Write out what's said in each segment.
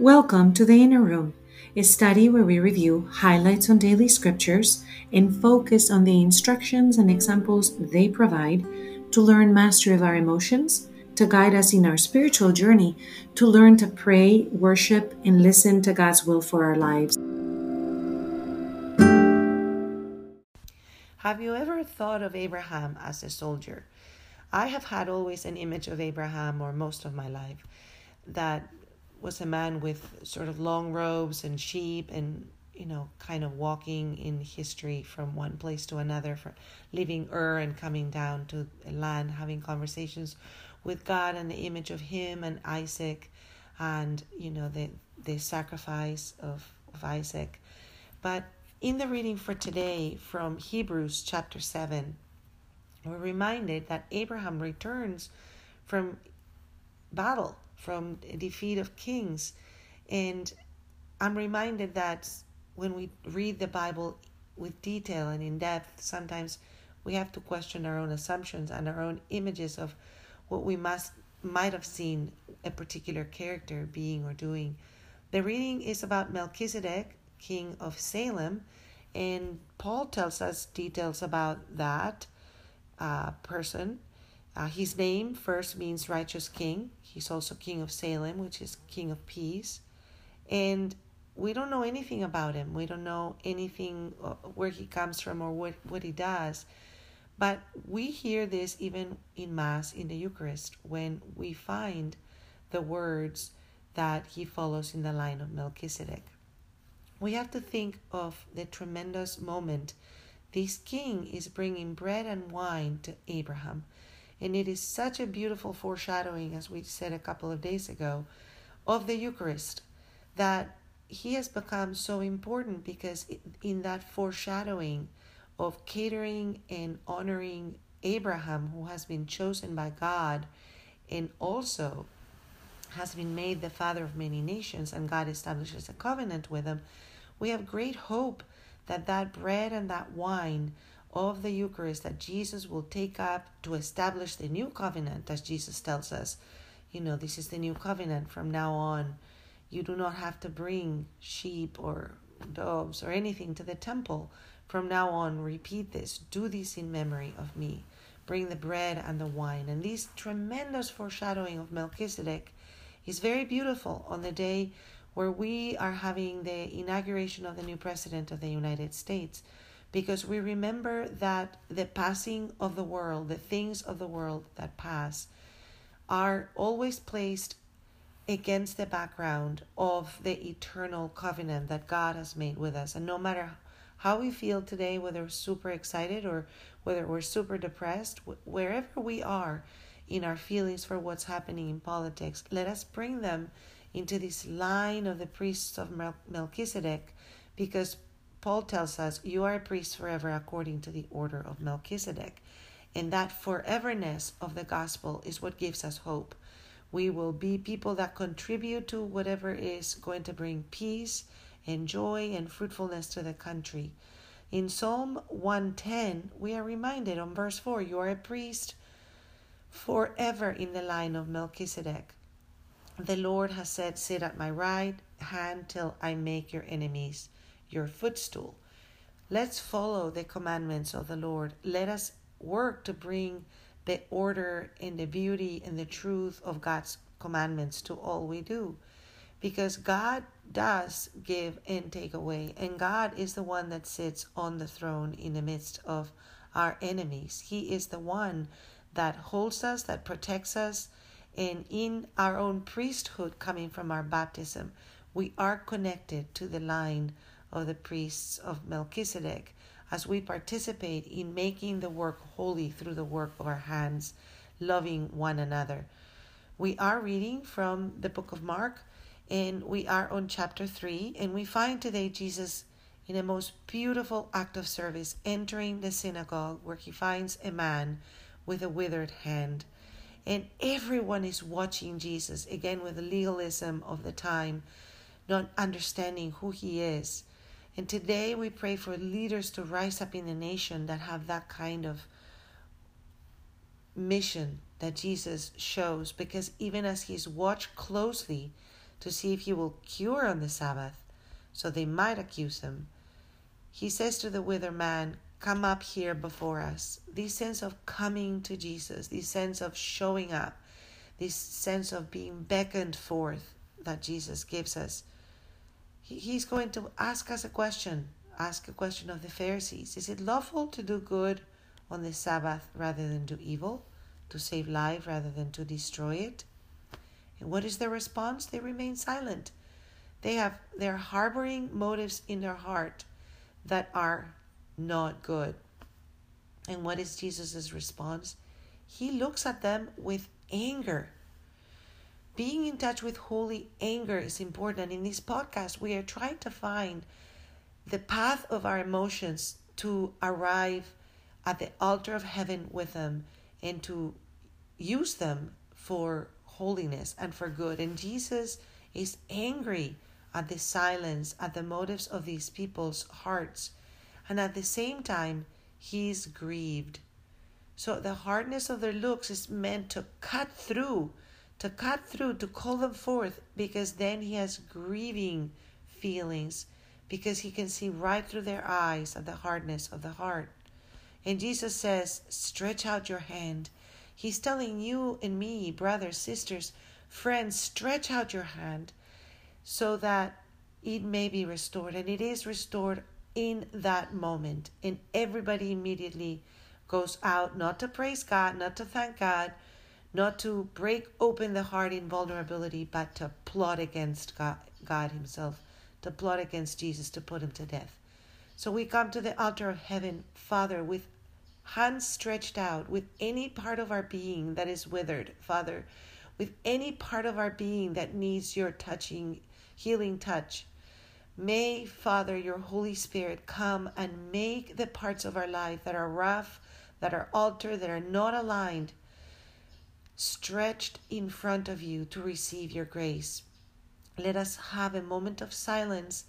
Welcome to the Inner Room, a study where we review highlights on daily scriptures and focus on the instructions and examples they provide to learn mastery of our emotions, to guide us in our spiritual journey, to learn to pray, worship, and listen to God's will for our lives. Have you ever thought of Abraham as a soldier? I have had always an image of Abraham, or most of my life, that was a man with sort of long robes and sheep and you know kind of walking in history from one place to another from leaving ur and coming down to land having conversations with god and the image of him and isaac and you know the the sacrifice of, of isaac. But in the reading for today from hebrews chapter 7 we're reminded that abraham returns from battle from the defeat of kings. And I'm reminded that when we read the Bible with detail and in depth, sometimes we have to question our own assumptions and our own images of what we must might have seen a particular character being or doing. The reading is about Melchizedek, king of Salem, and Paul tells us details about that uh, person uh, his name first means righteous king. He's also king of Salem, which is king of peace. And we don't know anything about him. We don't know anything uh, where he comes from or what, what he does. But we hear this even in Mass, in the Eucharist, when we find the words that he follows in the line of Melchizedek. We have to think of the tremendous moment this king is bringing bread and wine to Abraham and it is such a beautiful foreshadowing, as we said a couple of days ago, of the Eucharist that he has become so important because in that foreshadowing of catering and honoring Abraham, who has been chosen by God and also has been made the father of many nations, and God establishes a covenant with him, we have great hope that that bread and that wine of the Eucharist that Jesus will take up to establish the new covenant, as Jesus tells us. You know, this is the new covenant from now on. You do not have to bring sheep or doves or anything to the temple. From now on, repeat this. Do this in memory of me. Bring the bread and the wine. And this tremendous foreshadowing of Melchizedek is very beautiful on the day where we are having the inauguration of the new president of the United States because we remember that the passing of the world, the things of the world that pass, are always placed against the background of the eternal covenant that God has made with us. And no matter how we feel today, whether we're super excited or whether we're super depressed, wherever we are in our feelings for what's happening in politics, let us bring them into this line of the priests of Melchizedek because Paul tells us, You are a priest forever according to the order of Melchizedek. And that foreverness of the gospel is what gives us hope. We will be people that contribute to whatever is going to bring peace and joy and fruitfulness to the country. In Psalm 110, we are reminded on verse 4 You are a priest forever in the line of Melchizedek. The Lord has said, Sit at my right hand till I make your enemies your footstool. Let's follow the commandments of the Lord. Let us work to bring the order and the beauty and the truth of God's commandments to all we do. Because God does give and take away, and God is the one that sits on the throne in the midst of our enemies. He is the one that holds us, that protects us, and in our own priesthood coming from our baptism, we are connected to the line of the priests of Melchizedek as we participate in making the work holy through the work of our hands, loving one another. We are reading from the book of Mark, and we are on chapter 3, and we find today Jesus in a most beautiful act of service entering the synagogue where he finds a man with a withered hand. And everyone is watching Jesus, again with the legalism of the time, not understanding who he is. And today we pray for leaders to rise up in the nation that have that kind of mission that Jesus shows, because even as he's watched closely to see if he will cure on the Sabbath, so they might accuse him. He says to the withered man, Come up here before us. This sense of coming to Jesus, this sense of showing up, this sense of being beckoned forth that Jesus gives us. He's going to ask us a question, ask a question of the Pharisees. Is it lawful to do good on the Sabbath rather than do evil, to save life rather than to destroy it? And what is their response? They remain silent. They have they're harboring motives in their heart that are not good. And what is Jesus' response? He looks at them with anger. Being in touch with holy anger is important. In this podcast, we are trying to find the path of our emotions to arrive at the altar of heaven with them and to use them for holiness and for good. And Jesus is angry at the silence, at the motives of these people's hearts. And at the same time, he is grieved. So the hardness of their looks is meant to cut through, to cut through, to call them forth, because then he has grieving feelings, because he can see right through their eyes at the hardness of the heart. And Jesus says, Stretch out your hand He's telling you and me, brothers, sisters, friends, stretch out your hand so that it may be restored. And it is restored in that moment. And everybody immediately goes out not to praise God, not to thank God, not to break open the heart in vulnerability, but to plot against God, God Himself, to plot against Jesus, to put Him to death. So we come to the altar of heaven, Father, with hands stretched out, with any part of our being that is withered, Father, with any part of our being that needs your touching, healing touch. May, Father, your Holy Spirit come and make the parts of our life that are rough, that are altered, that are not aligned, stretched in front of you to receive your grace. Let us have a moment of silence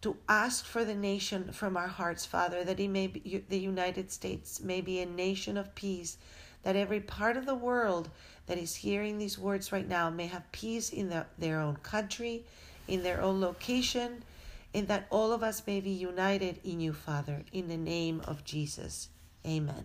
to ask for the nation from our hearts, Father, that it may be, the United States may be a nation of peace, that every part of the world that is hearing these words right now may have peace in the, their own country, in their own location, and that all of us may be united in you, Father, in the name of Jesus. Amen.